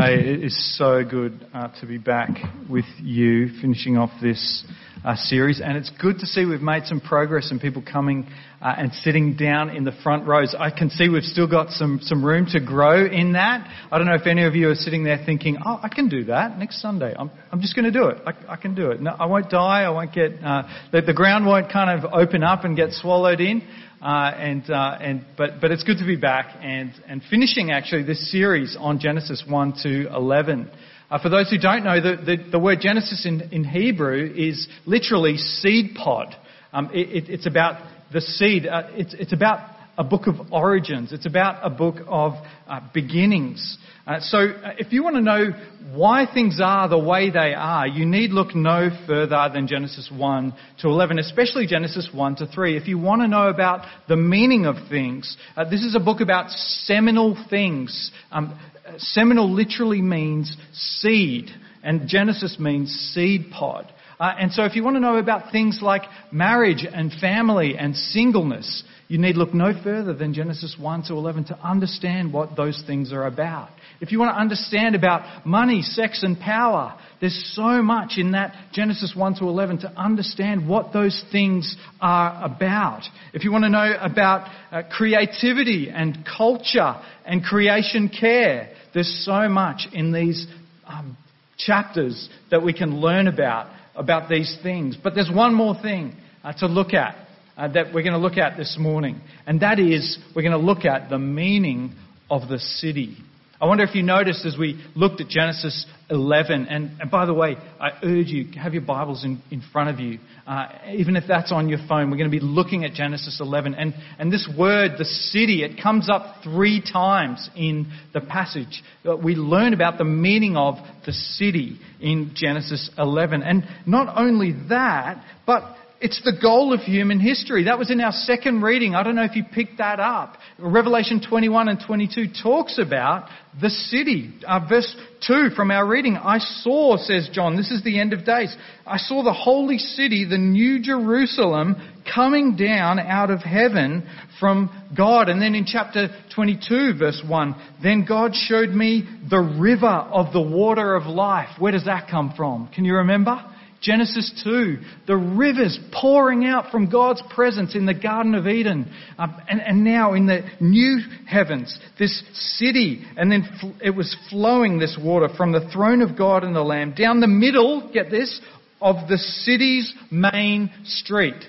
Hey, it is so good uh, to be back with you, finishing off this uh, series. And it's good to see we've made some progress and people coming uh, and sitting down in the front rows. I can see we've still got some, some room to grow in that. I don't know if any of you are sitting there thinking, oh, I can do that next Sunday. I'm, I'm just going to do it. I, I, can do it. No, I won't die. I won't get, uh, the, the ground won't kind of open up and get swallowed in. Uh, and, uh, and, but, but it's good to be back and, and finishing actually this series on Genesis 1 to 11. Uh, for those who don't know, the, the, the word Genesis in, in, Hebrew is literally seed pod. Um, it, it, it's about the seed. Uh, it's, it's about a book of origins. It's about a book of uh, beginnings. Uh, so uh, if you want to know why things are the way they are, you need look no further than Genesis 1 to 11, especially Genesis 1 to 3. If you want to know about the meaning of things, uh, this is a book about seminal things. Um, seminal literally means seed, and Genesis means seed pod. Uh, and so if you want to know about things like marriage and family and singleness, you need look no further than Genesis 1 to 11 to understand what those things are about. If you want to understand about money, sex, and power, there's so much in that Genesis 1 to 11 to understand what those things are about. If you want to know about uh, creativity and culture and creation care, there's so much in these um, chapters that we can learn about, about these things. But there's one more thing uh, to look at uh, that we're going to look at this morning, and that is we're going to look at the meaning of the city. I wonder if you noticed as we looked at Genesis 11, and, and by the way, I urge you, have your Bibles in, in front of you. Uh, even if that's on your phone, we're going to be looking at Genesis 11. And, and this word, the city, it comes up three times in the passage. Uh, we learn about the meaning of the city in Genesis 11. And not only that, but it's the goal of human history. That was in our second reading. I don't know if you picked that up. Revelation 21 and 22 talks about the city. Uh, verse 2 from our reading. I saw, says John, this is the end of days. I saw the holy city, the new Jerusalem, coming down out of heaven from God. And then in chapter 22, verse 1, then God showed me the river of the water of life. Where does that come from? Can you remember? Genesis 2, the rivers pouring out from God's presence in the Garden of Eden. Um, and, and, now in the new heavens, this city, and then fl- it was flowing this water from the throne of God and the Lamb down the middle, get this, of the city's main street.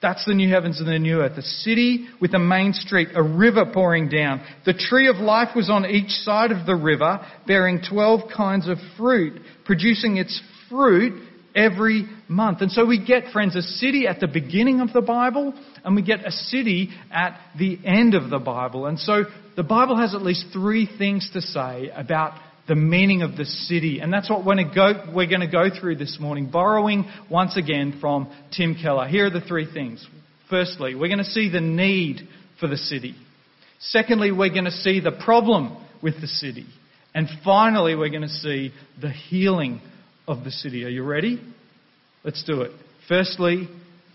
That's the new heavens and the new earth. A city with a main street, a river pouring down. The tree of life was on each side of the river, bearing 12 kinds of fruit, producing its fruit every month. And so we get, friends, a city at the beginning of the Bible, and we get a city at the end of the Bible. And so the Bible has at least three things to say about the meaning of the city. And that's what we're going to go through this morning, borrowing once again from Tim Keller. Here are the three things. Firstly, we're going to see the need for the city. Secondly, we're going to see the problem with the city. And finally, we're going to see the healing of the city. Are you ready? Let's do it. Firstly,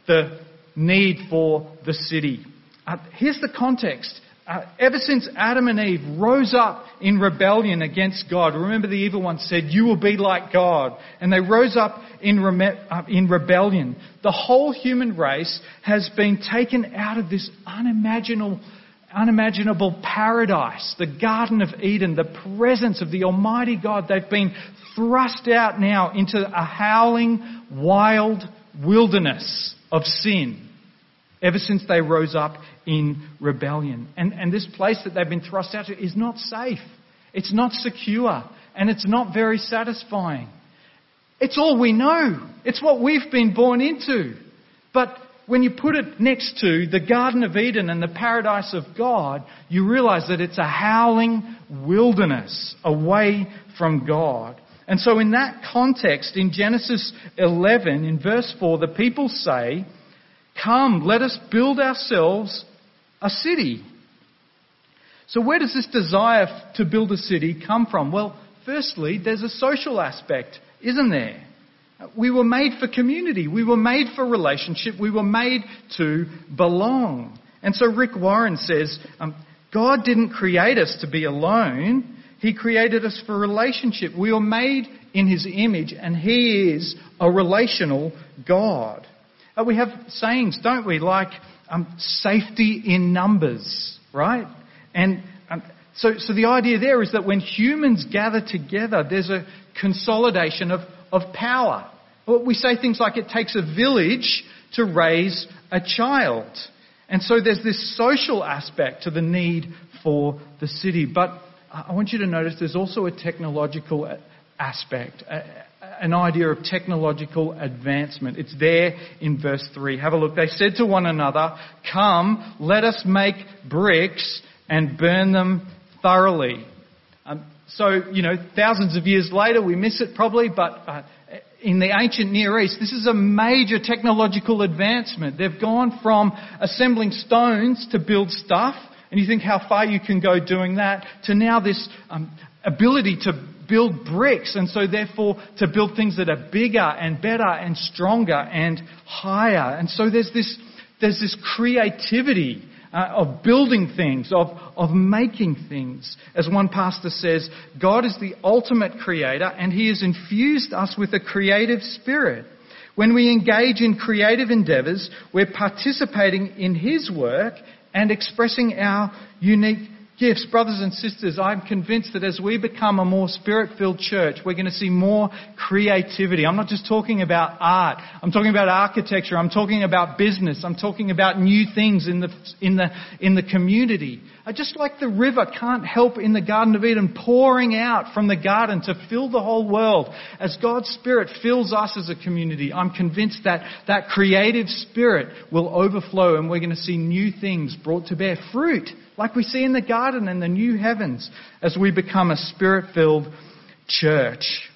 the need for the city. Uh, here's the context. Uh, ever since Adam and Eve rose up in rebellion against God, remember the evil one said, You will be like God. And they rose up in, reme- uh, in rebellion. The whole human race has been taken out of this unimaginable, unimaginable paradise, the Garden of Eden, the presence of the Almighty God. They've been thrust out now into a howling, wild wilderness of sin ever since they rose up in rebellion. And, and this place that they've been thrust out to is not safe. It's not secure. And it's not very satisfying. It's all we know. It's what we've been born into. But when you put it next to the Garden of Eden and the paradise of God, you realize that it's a howling wilderness away from God. And so, in that context, in Genesis 11, in verse 4, the people say, Come, let us build ourselves a city. So, where does this desire to build a city come from? Well, firstly, there's a social aspect, isn't there? We were made for community. We were made for relationship. We were made to belong. And so Rick Warren says, um, God didn't create us to be alone. He created us for relationship. We were made in His image, and He is a relational God. Uh, we have sayings, don't we, like um, safety in numbers, right? And um, so, so the idea there is that when humans gather together, there's a consolidation of, of power. We say things like it takes a village to raise a child. And so there's this social aspect to the need for the city. But I want you to notice there's also a technological aspect, an idea of technological advancement. It's there in verse 3. Have a look. They said to one another, Come, let us make bricks and burn them thoroughly. Um, so, you know, thousands of years later, we miss it probably, but uh, in the ancient Near East, this is a major technological advancement. They've gone from assembling stones to build stuff, and you think how far you can go doing that, to now this um, ability to build bricks, and so therefore to build things that are bigger and better and stronger and higher. And so there's this, there's this creativity uh, of building things, of, of making things. As one pastor says, God is the ultimate creator and He has infused us with a creative spirit. When we engage in creative endeavours, we're participating in His work and expressing our unique gifts. Brothers and sisters, I'm convinced that as we become a more spirit filled church, we're going to see more creativity. I'm not just talking about art. I'm talking about architecture. I'm talking about business. I'm talking about new things in the, in the, in the community. Just like the river can't help in the Garden of Eden pouring out from the garden to fill the whole world. As God's Spirit fills us as a community, I'm convinced that that creative spirit will overflow and we're going to see new things brought to bear. Fruit like we see in the garden and the new heavens as we become a spirit filled church.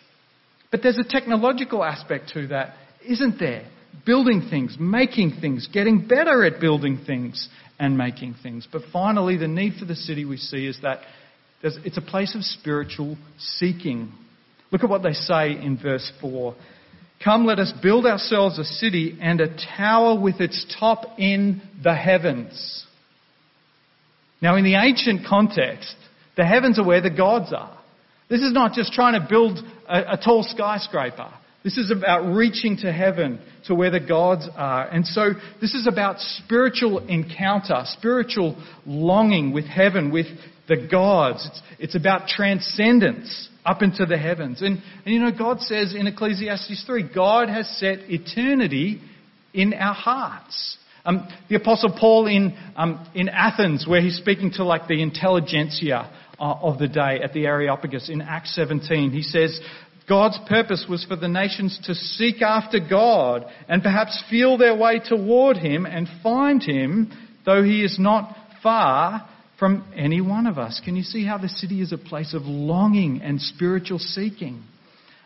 But there's a technological aspect to that, isn't there? Building things, making things, getting better at building things and making things. But finally, the need for the city we see is that it's a place of spiritual seeking. Look at what they say in verse 4. Come, let us build ourselves a city and a tower with its top in the heavens now, in the ancient context, the heavens are where the gods are. This is not just trying to build a, a tall skyscraper. This is about reaching to heaven, to where the gods are. And so this is about spiritual encounter, spiritual longing with heaven, with the gods. It's, it's about transcendence up into the heavens. And, and you know, God says in Ecclesiastes 3, God has set eternity in our hearts. Um, the Apostle Paul in, um, in Athens, where he's speaking to like the intelligentsia uh, of the day at the Areopagus in Acts 17, he says, God's purpose was for the nations to seek after God and perhaps feel their way toward Him and find Him, though He is not far from any one of us. Can you see how the city is a place of longing and spiritual seeking?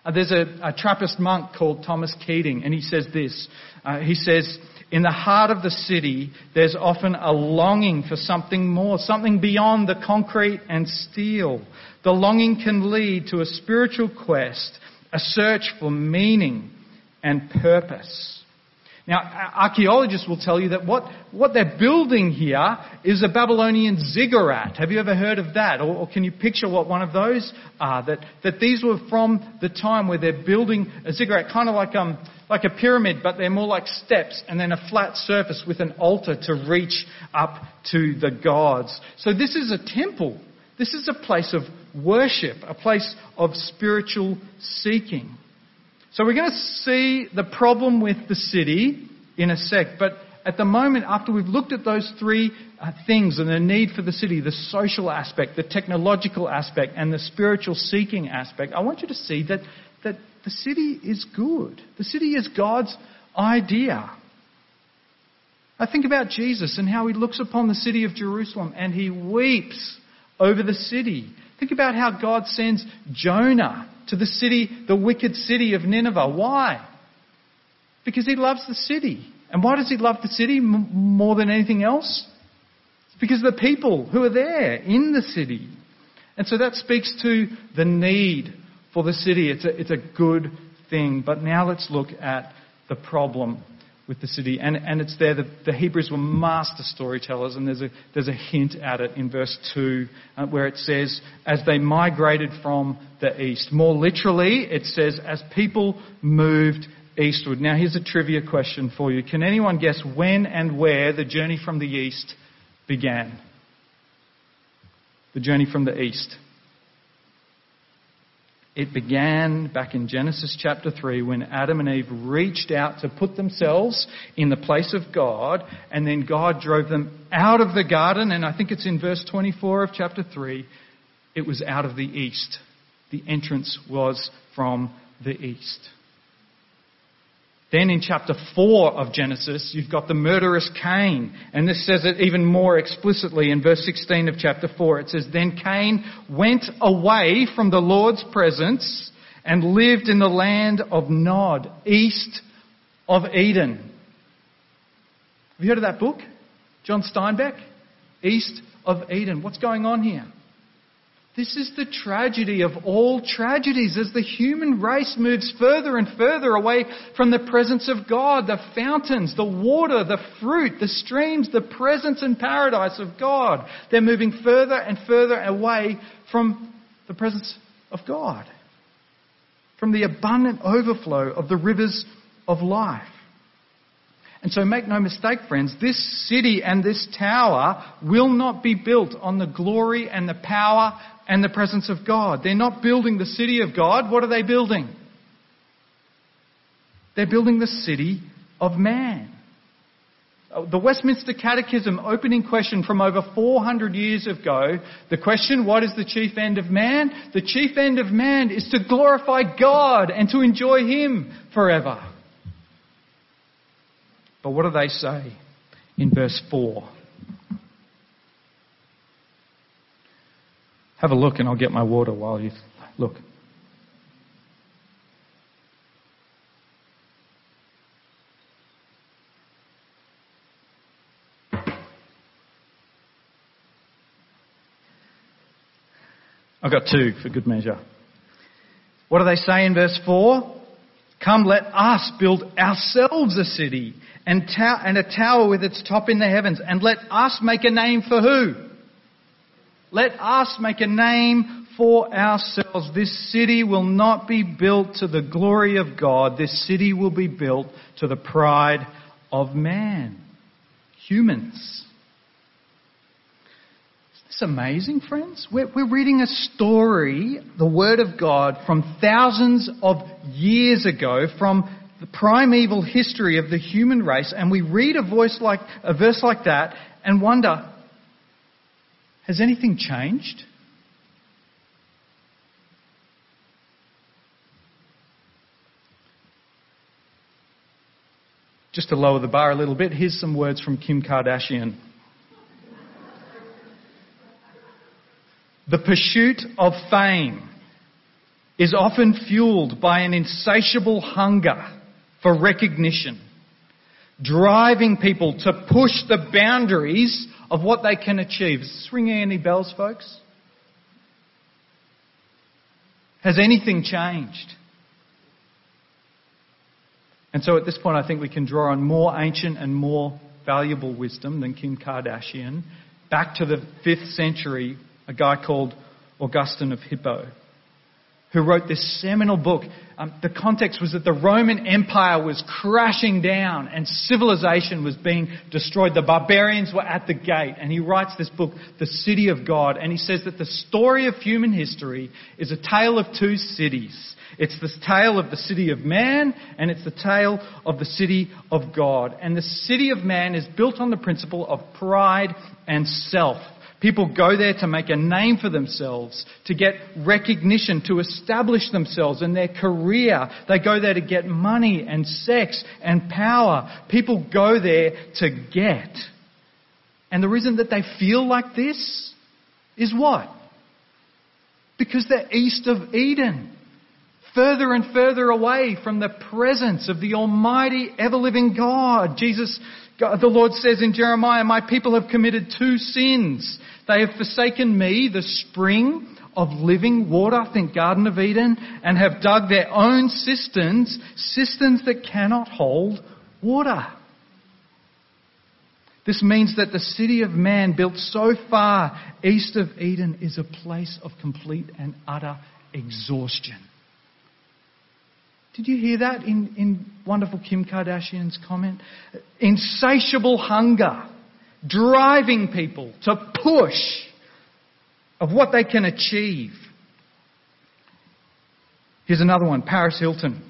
Uh, there's a, a, Trappist monk called Thomas Keating, and he says this. Uh, he says, in the heart of the city, there's often a longing for something more, something beyond the concrete and steel. The longing can lead to a spiritual quest, a search for meaning and purpose. Now, archaeologists will tell you that what, what they're building here is a Babylonian ziggurat. Have you ever heard of that? Or, or, can you picture what one of those are? That, that these were from the time where they're building a ziggurat, kind of like, um, like a pyramid, but they're more like steps and then a flat surface with an altar to reach up to the gods. So this is a temple. This is a place of worship, a place of spiritual seeking. So we're going to see the problem with the city in a sec, but at the moment, after we've looked at those three uh, things and the need for the city, the social aspect, the technological aspect, and the spiritual seeking aspect, I want you to see that, that the city is good. The city is God's idea. I think about Jesus and how he looks upon the city of Jerusalem and he weeps over the city. Think about how God sends Jonah to the city, the wicked city of Nineveh. Why? Because he loves the city. And why does he love the city more than anything else? It's because of the people who are there in the city. And so that speaks to the need for the city. It's a, it's a good thing. But now let's look at the problem with the city. And, and it's there, the, the Hebrews were master storytellers, and there's a, there's a hint at it in verse 2 uh, where it says, as they migrated from the east. More literally, it says, as people moved eastward. Now, here's a trivia question for you. Can anyone guess when and where the journey from the east began? The journey from the east. It began back in Genesis chapter 3 when Adam and Eve reached out to put themselves in the place of God, and then God drove them out of the garden. And I think it's in verse 24 of chapter 3 it was out of the east. The entrance was from the east. Then in chapter 4 of Genesis, you've got the murderous Cain. And this says it even more explicitly in verse 16 of chapter 4. It says, Then Cain went away from the Lord's presence and lived in the land of Nod, east of Eden. Have you heard of that book? John Steinbeck? East of Eden. What's going on here? This is the tragedy of all tragedies as the human race moves further and further away from the presence of God, the fountains, the water, the fruit, the streams, the presence and paradise of God. They're moving further and further away from the presence of God, from the abundant overflow of the rivers of life. And so make no mistake, friends, this city and this tower will not be built on the glory and the power and the presence of God. They're not building the city of God. What are they building? They're building the city of man. Uh, the Westminster Catechism opening question from over 400 years ago, the question, what is the chief end of man? The chief end of man is to glorify God and to enjoy Him forever. But what do they say in verse 4? Have a look and I'll get my water while you look. I've got two for good measure. What do they say in verse 4? Come, let us build ourselves a city and, and a tower with its top in the heavens, and let us make a name for who? Let us make a name for ourselves. This city will not be built to the glory of God. This city will be built to the pride of man. Humans. Isn't amazing, friends? We're, we're reading a story, the Word of God, from thousands of years ago, from the primeval history of the human race, and we read a voice like a verse like that and wonder, has anything changed? Just to lower the bar a little bit, here's some words from Kim Kardashian. The pursuit of fame is often fueled by an insatiable hunger for recognition, driving people to push the boundaries of what they can achieve. Is this ringing any bells, folks? Has anything changed? And so at this point, I think we can draw on more ancient and more valuable wisdom than Kim Kardashian back to the 5th century a guy called Augustine of Hippo, who wrote this seminal book. Um, the context was that the Roman Empire was crashing down and civilization was being destroyed. The barbarians were at the gate. And he writes this book, The City of God. And he says that the story of human history is a tale of two cities. It's the tale of the city of man and it's the tale of the city of God. And the city of man is built on the principle of pride and self. People go there to make a name for themselves, to get recognition, to establish themselves in their career. They go there to get money and sex and power. People go there to get. And the reason that they feel like this is what? Because they're east of Eden. Further and further away from the presence of the Almighty, ever living God. Jesus, God, the Lord says in Jeremiah, My people have committed two sins. They have forsaken me, the spring of living water, think Garden of Eden, and have dug their own cisterns, cisterns that cannot hold water. This means that the city of man, built so far east of Eden, is a place of complete and utter exhaustion. Did you hear that in, in wonderful Kim Kardashian's comment? Insatiable hunger, driving people to push of what they can achieve. Here's another one Paris Hilton.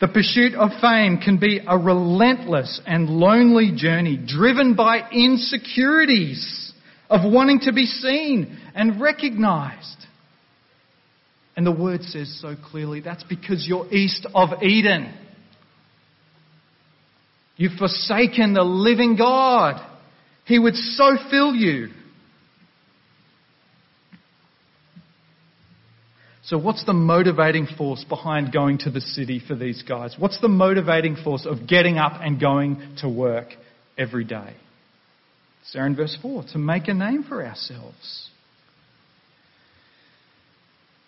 The pursuit of fame can be a relentless and lonely journey driven by insecurities of wanting to be seen and recognized. And the word says so clearly that's because you're east of Eden. You've forsaken the living God. He would so fill you. So, what's the motivating force behind going to the city for these guys? What's the motivating force of getting up and going to work every day? It's there in verse 4 to make a name for ourselves.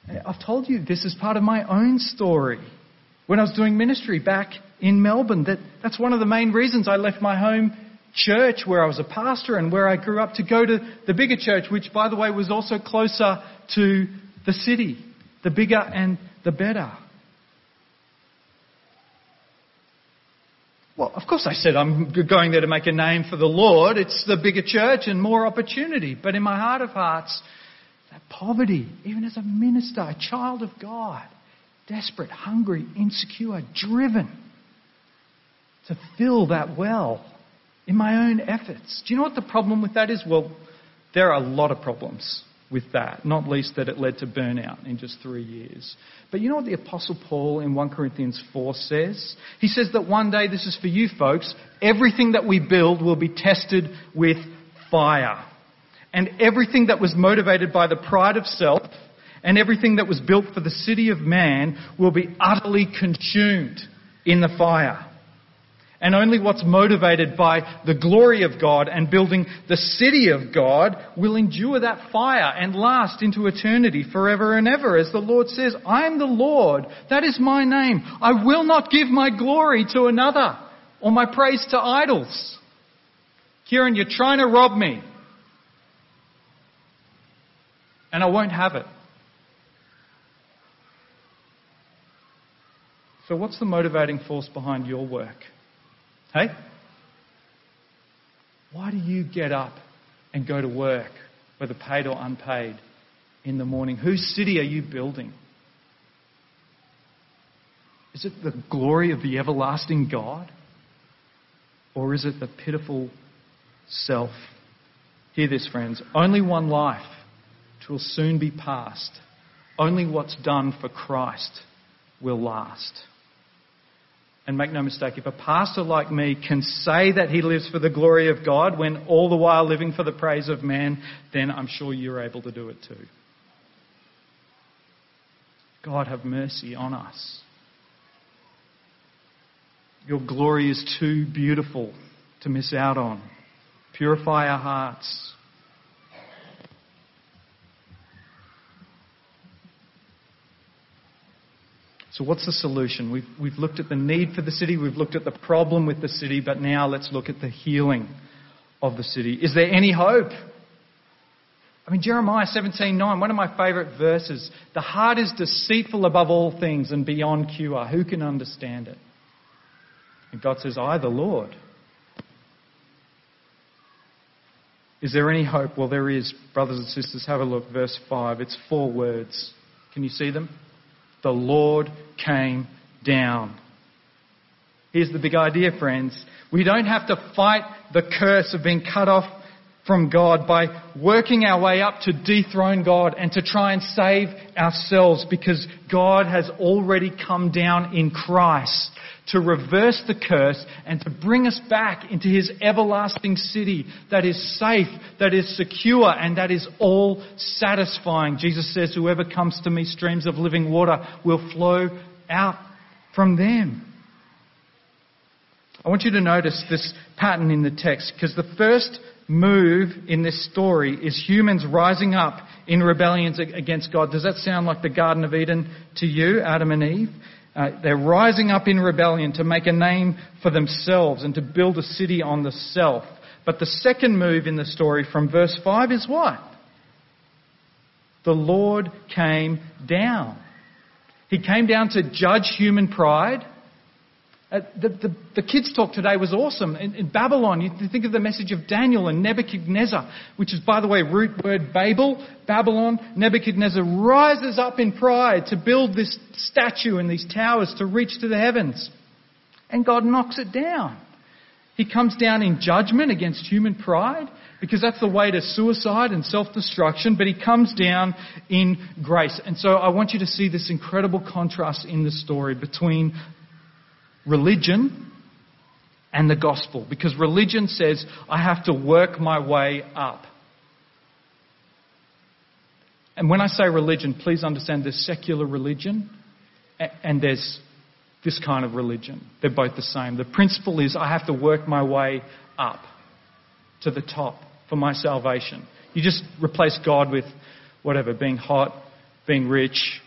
I've told you this is part of my own story. When I was doing ministry back in Melbourne, that, that's one of the main reasons I left my home church where I was a pastor and where I grew up to go to the bigger church, which, by the way, was also closer to the city. The bigger and the better. Well, of course, I said I'm going there to make a name for the Lord. It's the bigger church and more opportunity. But in my heart of hearts, that poverty, even as a minister, a child of God, desperate, hungry, insecure, driven to fill that well in my own efforts. Do you know what the problem with that is? Well, there are a lot of problems with that, not least that it led to burnout in just three years. But you know what the Apostle Paul in 1 Corinthians 4 says? He says that one day, this is for you folks, everything that we build will be tested with fire and everything that was motivated by the pride of self and everything that was built for the city of man will be utterly consumed in the fire. And only what's motivated by the glory of God and building the city of God will endure that fire and last into eternity forever and ever. As the Lord says, I am the Lord. That is my name. I will not give my glory to another or my praise to idols. Kieran, you're trying to rob me and I won't have it. So, what's the motivating force behind your work? Hey? Why do you get up and go to work, whether paid or unpaid, in the morning? Whose city are you building? Is it the glory of the everlasting God? Or is it the pitiful self? Hear this, friends. Only one life will soon be past. Only what's done for Christ will last. And make no mistake, if a pastor like me can say that he lives for the glory of God when all the while living for the praise of man, then I'm sure you're able to do it too. God, have mercy on us. Your glory is too beautiful to miss out on. Purify our hearts. So, what's the solution? We've, we've looked at the need for the city, we've looked at the problem with the city, but now let's look at the healing of the city. Is there any hope? I mean, Jeremiah 17:9, one of my favourite verses. The heart is deceitful above all things and beyond cure. Who can understand it? And God says, I, the Lord. Is there any hope? Well, there is. Brothers and sisters, have a look. Verse 5. It's four words. Can you see them? The Lord came down. Here's the big idea, friends. We don't have to fight the curse of being cut off from God by working our way up to dethrone God and to try and save ourselves because God has already come down in Christ to reverse the curse and to bring us back into his everlasting city that is safe, that is secure, and that is all satisfying. Jesus says, Whoever comes to me, streams of living water will flow out from them. I want you to notice this pattern in the text because the first move in this story is humans rising up in rebellions against God. Does that sound like the Garden of Eden to you, Adam and Eve? Uh, they're rising up in rebellion to make a name for themselves and to build a city on the self. But the second move in the story from verse 5 is what? The Lord came down. He came down to judge human pride uh, the, the, the, kids' talk today was awesome. In, in, Babylon, you think of the message of Daniel and Nebuchadnezzar, which is, by the way, root word Babel, Babylon. Nebuchadnezzar rises up in pride to build this statue and these towers to reach to the heavens. And God knocks it down. He comes down in judgment against human pride because that's the way to suicide and self-destruction, but he comes down in grace. And so I want you to see this incredible contrast in the story between religion and the gospel. Because religion says, I have to work my way up. And when I say religion, please understand there's secular religion and there's this kind of religion. They're both the same. The principle is I have to work my way up to the top for my salvation. You just replace God with whatever, being hot, being rich,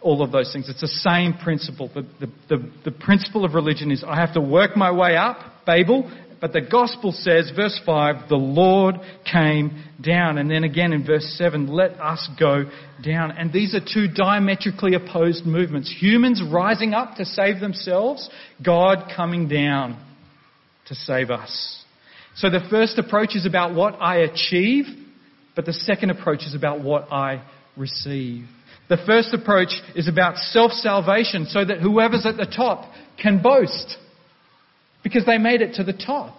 all of those things. It's the same principle. The, the, the, the, principle of religion is I have to work my way up, Babel, but the gospel says, verse 5, the Lord came down. And then again in verse 7, let us go down. And these are two diametrically opposed movements. Humans rising up to save themselves, God coming down to save us. So the first approach is about what I achieve, but the second approach is about what I receive. The first approach is about self salvation so that whoever's at the top can boast because they made it to the top.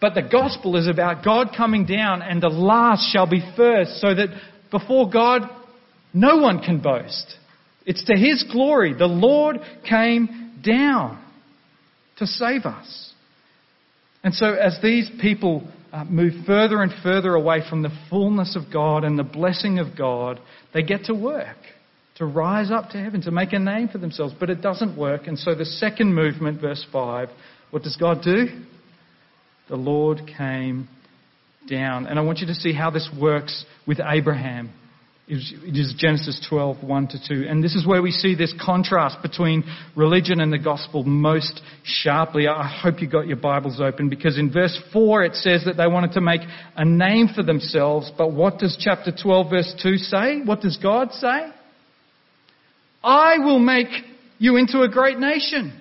But the gospel is about God coming down and the last shall be first so that before God no one can boast. It's to His glory. The Lord came down to save us. And so as these people uh, move further and further away from the fullness of God and the blessing of God, they get to work, to rise up to heaven, to make a name for themselves. But it doesn't work. And so the second movement, verse 5, what does God do? The Lord came down. And I want you to see how this works with Abraham. It is Genesis 12, 1 to 2. And this is where we see this contrast between religion and the gospel most sharply. I hope you got your Bibles open because in verse 4 it says that they wanted to make a name for themselves. But what does chapter 12, verse 2 say? What does God say? I will make you into a great nation.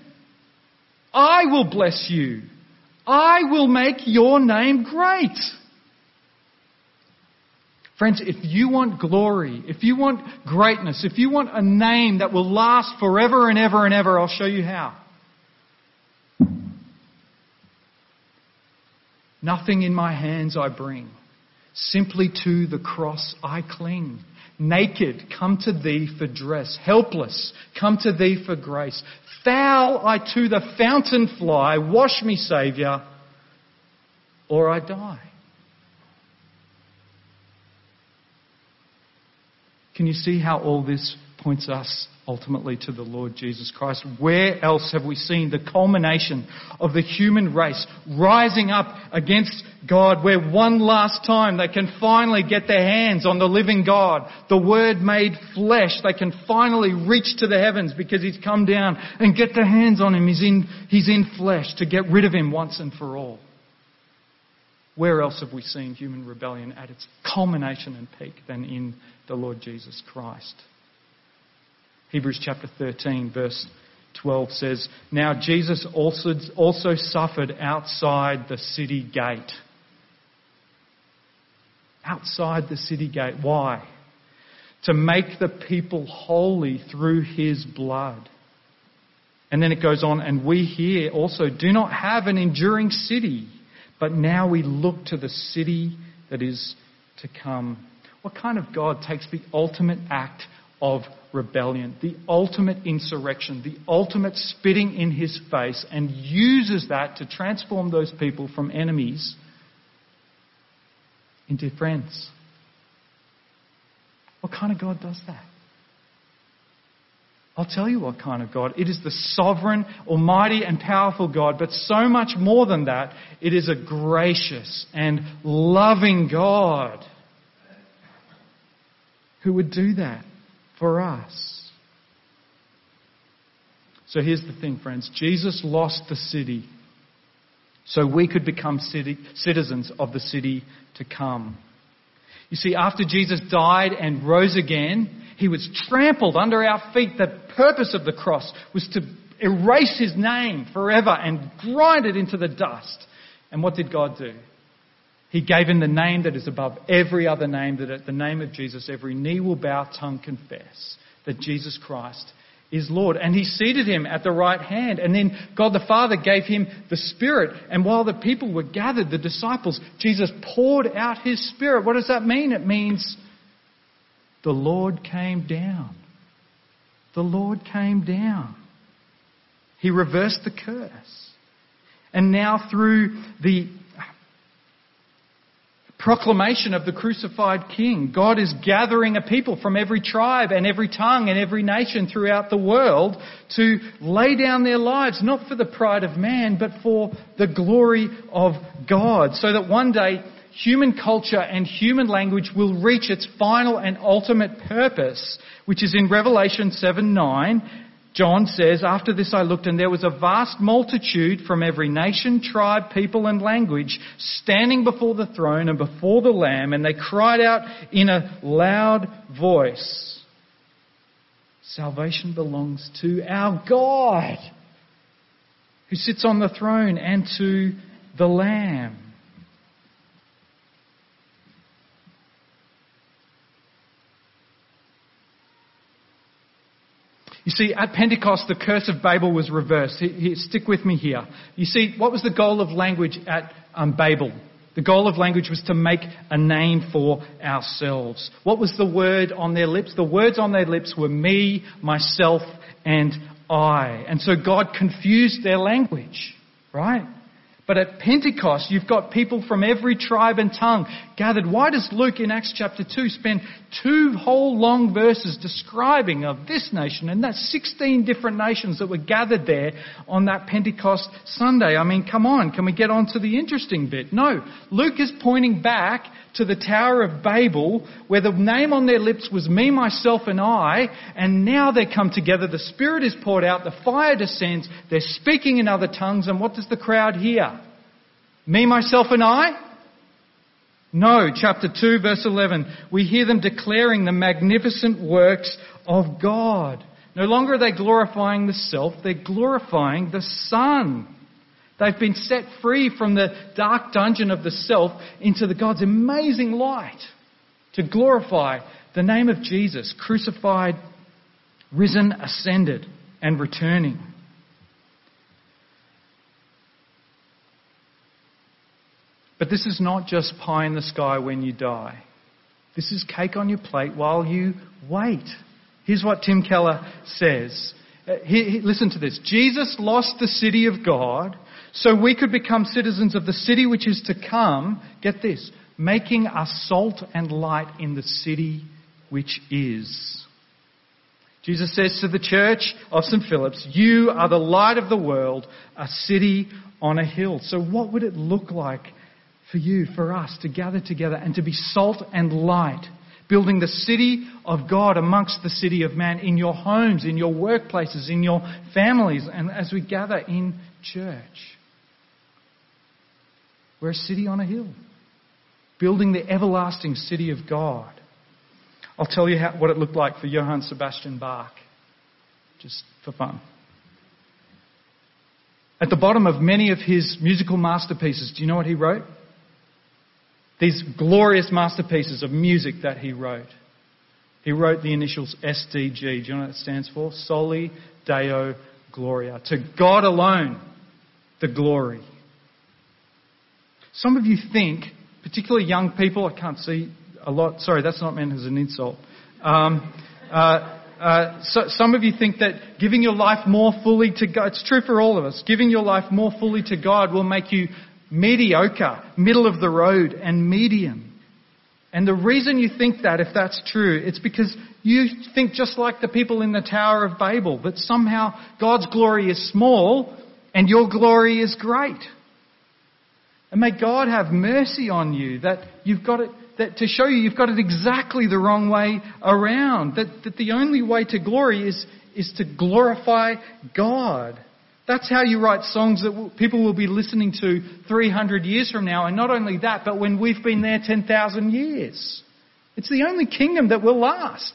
I will bless you. I will make your name great. Friends, if you want glory, if you want greatness, if you want a name that will last forever and ever and ever, I'll show you how. Nothing in my hands I bring. Simply to the cross I cling. Naked, come to thee for dress. Helpless, come to thee for grace. Foul I to the fountain fly. Wash me, Saviour, or I die. Can you see how all this points us ultimately to the Lord Jesus Christ? Where else have we seen the culmination of the human race rising up against God, where one last time they can finally get their hands on the living God, the Word made flesh, they can finally reach to the heavens because He's come down and get their hands on Him. He's in, he's in flesh to get rid of Him once and for all. Where else have we seen human rebellion at its culmination and peak than in the Lord Jesus Christ? Hebrews chapter 13, verse 12 says, Now Jesus also, also suffered outside the city gate. Outside the city gate. Why? To make the people holy through his blood. And then it goes on, and we here also do not have an enduring city but now we look to the city that is to come. What kind of God takes the ultimate act of rebellion, the ultimate insurrection, the ultimate spitting in his face, and uses that to transform those people from enemies into friends? What kind of God does that? I'll tell you what kind of God. It is the sovereign, almighty, and powerful God, but so much more than that, it is a gracious and loving God who would do that for us. So here's the thing, friends Jesus lost the city so we could become city, citizens of the city to come. You see, after Jesus died and rose again, he was trampled under our feet. The purpose of the cross was to erase his name forever and grind it into the dust. And what did God do? He gave him the name that is above every other name, that at the name of Jesus every knee will bow, tongue confess that Jesus Christ is Lord. And he seated him at the right hand. And then God the Father gave him the Spirit. And while the people were gathered, the disciples, Jesus poured out his Spirit. What does that mean? It means the Lord came down. The Lord came down. He reversed the curse. And now through the proclamation of the crucified King. God is gathering a people from every tribe and every tongue and every nation throughout the world to lay down their lives, not for the pride of man, but for the glory of God. So that one day, human culture and human language will reach its final and ultimate purpose, which is in Revelation 7 9, John says, After this I looked, and there was a vast multitude from every nation, tribe, people, and language standing before the throne and before the Lamb, and they cried out in a loud voice Salvation belongs to our God, who sits on the throne, and to the Lamb. You see, at Pentecost, the curse of Babel was reversed. stick with me here. You see, what was the goal of language at um, Babel? The goal of language was to make a name for ourselves. What was the word on their lips? The words on their lips were me, myself, and I. And so God confused their language, right? But at Pentecost, you've got people from every tribe and tongue gathered. Why does Luke in Acts chapter 2 spend two whole long verses describing of this nation and that 16 different nations that were gathered there on that Pentecost Sunday? I mean, come on, can we get on to the interesting bit? No. Luke is pointing back to the Tower of Babel where the name on their lips was me, myself, and I, and now they come together, the Spirit is poured out, the fire descends, they're speaking in other tongues, and what does the crowd hear? Me, myself, and I? No, chapter 2, verse 11. We hear them declaring the magnificent works of God. No longer are they glorifying the self, they're glorifying the Son. They've been set free from the dark dungeon of the self into the God's amazing light to glorify the name of Jesus, crucified, risen, ascended, and returning. But this is not just pie in the sky when you die. This is cake on your plate while you wait. Here's what Tim Keller says. Uh, he, he, listen to this. Jesus lost the city of God so we could become citizens of the city which is to come. Get this. Making us salt and light in the city which is. Jesus says to the church of St. Philip's, You are the light of the world, a city on a hill. So, what would it look like for you, for us, to gather together and to be salt and light, building the city of God amongst the city of man in your homes, in your workplaces, in your families, and as we gather in church? We're a city on a hill, building the everlasting city of God. I'll tell you how, what it looked like for Johann Sebastian Bach, just for fun. At the bottom of many of his musical masterpieces, do you know what he wrote? These glorious masterpieces of music that he wrote. He wrote the initials SDG. Do you know what that stands for? Soli Deo Gloria. To God alone, the glory. Some of you think, particularly young people, I can't see a lot, sorry, that's not meant as an insult. Um, uh, uh, so, some of you think that giving your life more fully to God, it's true for all of us, giving your life more fully to God will make you mediocre, middle of the road, and medium. And the reason you think that, if that's true, it's because you think just like the people in the Tower of Babel, that somehow God's glory is small and your glory is great. And may God have mercy on you that you've got it, that to show you you've got it exactly the wrong way around. That, that the only way to glory is, is to glorify God. That's how you write songs that people will be listening to 300 years from now. And not only that, but when we've been there 10,000 years. It's the only kingdom that will last.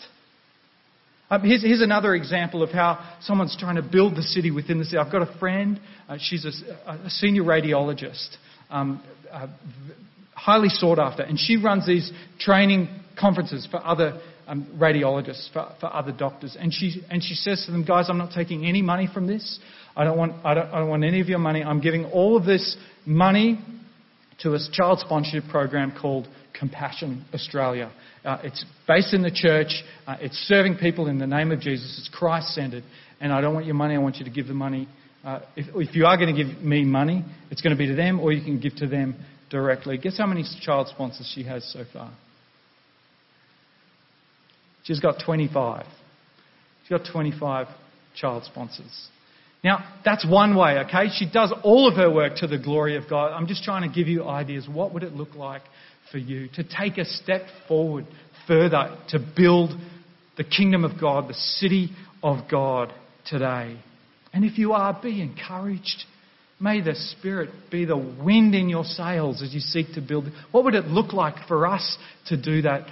Um, here's, here's, another example of how someone's trying to build the city within the city. I've got a friend, uh, she's a, a, senior radiologist, um, uh, highly sought after, and she runs these training conferences for other um, radiologists, for, for, other doctors. And she, and she says to them, guys, I'm not taking any money from this. I don't, want, I, don't, I don't want any of your money. I'm giving all of this money to a child sponsorship program called Compassion Australia. Uh, it's based in the church. Uh, it's serving people in the name of Jesus. It's Christ centered. And I don't want your money. I want you to give the money. Uh, if, if, you are going to give me money, it's going to be to them, or you can give to them directly. Guess how many child sponsors she has so far? She's got 25. She's got 25 child sponsors. Now, that's one way, okay? She does all of her work to the glory of God. I'm just trying to give you ideas. What would it look like for you to take a step forward further to build the kingdom of God, the city of God today. And if you are, be encouraged. May the Spirit be the wind in your sails as you seek to build. What would it look like for us to do that?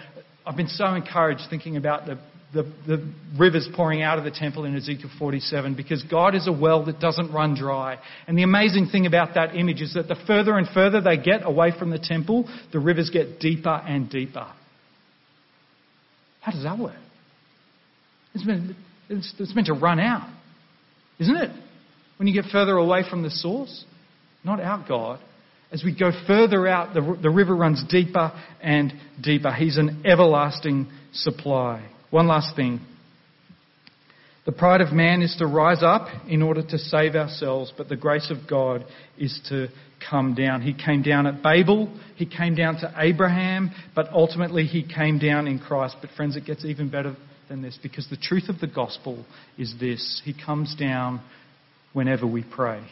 I've been so encouraged thinking about the the, the rivers pouring out of the temple in Ezekiel 47 because God is a well that doesn't run dry. And the amazing thing about that image is that the further and further they get away from the temple, the rivers get deeper and deeper. How does that work? It's meant, it's, it's meant to run out, isn't it? When you get further away from the source, not out God. As we go further out, the, the river runs deeper and deeper. He's an everlasting supply. One last thing. The pride of man is to rise up in order to save ourselves, but the grace of God is to come down. He came down at Babel, he came down to Abraham, but ultimately he came down in Christ. But friends, it gets even better than this because the truth of the gospel is this He comes down whenever we pray.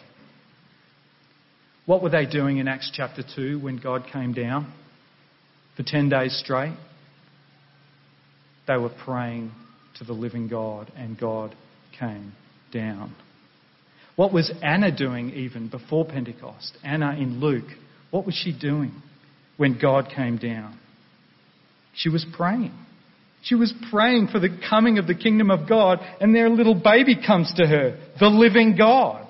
What were they doing in Acts chapter 2 when God came down for 10 days straight? They were praying to the living God, and God came down. What was Anna doing even before Pentecost? Anna in Luke, what was she doing when God came down? She was praying. She was praying for the coming of the kingdom of God, and their little baby comes to her, the living God.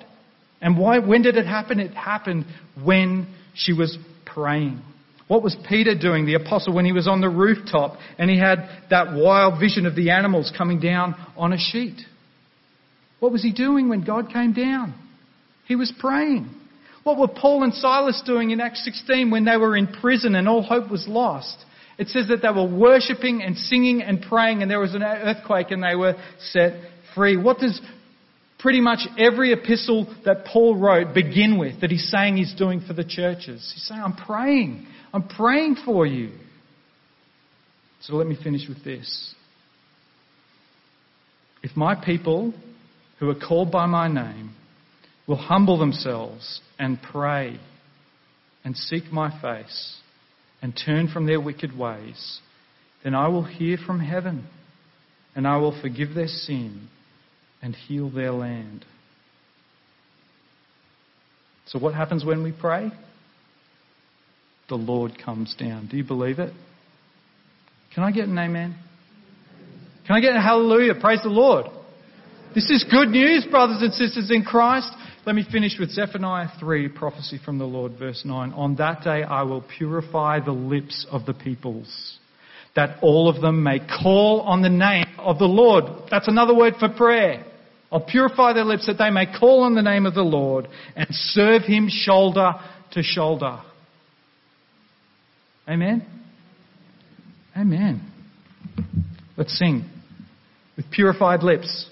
And why, when did it happen? It happened when she was praying. What was Peter doing, the apostle, when he was on the rooftop and he had that wild vision of the animals coming down on a sheet? What was he doing when God came down? He was praying. What were Paul and Silas doing in Acts 16 when they were in prison and all hope was lost? It says that they were worshipping and singing and praying and there was an earthquake and they were set free. What does pretty much every epistle that Paul wrote begin with that he's saying he's doing for the churches? He's saying, I'm praying. I'm praying for you. So let me finish with this. If my people who are called by my name will humble themselves and pray and seek my face and turn from their wicked ways, then I will hear from heaven and I will forgive their sin and heal their land. So, what happens when we pray? the Lord comes down. Do you believe it? Can I get an amen? Can I get a hallelujah? Praise the Lord. This is good news, brothers and sisters in Christ. Let me finish with Zephaniah 3, prophecy from the Lord, verse 9. On that day I will purify the lips of the peoples, that all of them may call on the name of the Lord. That's another word for prayer. I'll purify their lips that they may call on the name of the Lord and serve him shoulder to shoulder. Amen? Amen. Let's sing with purified lips.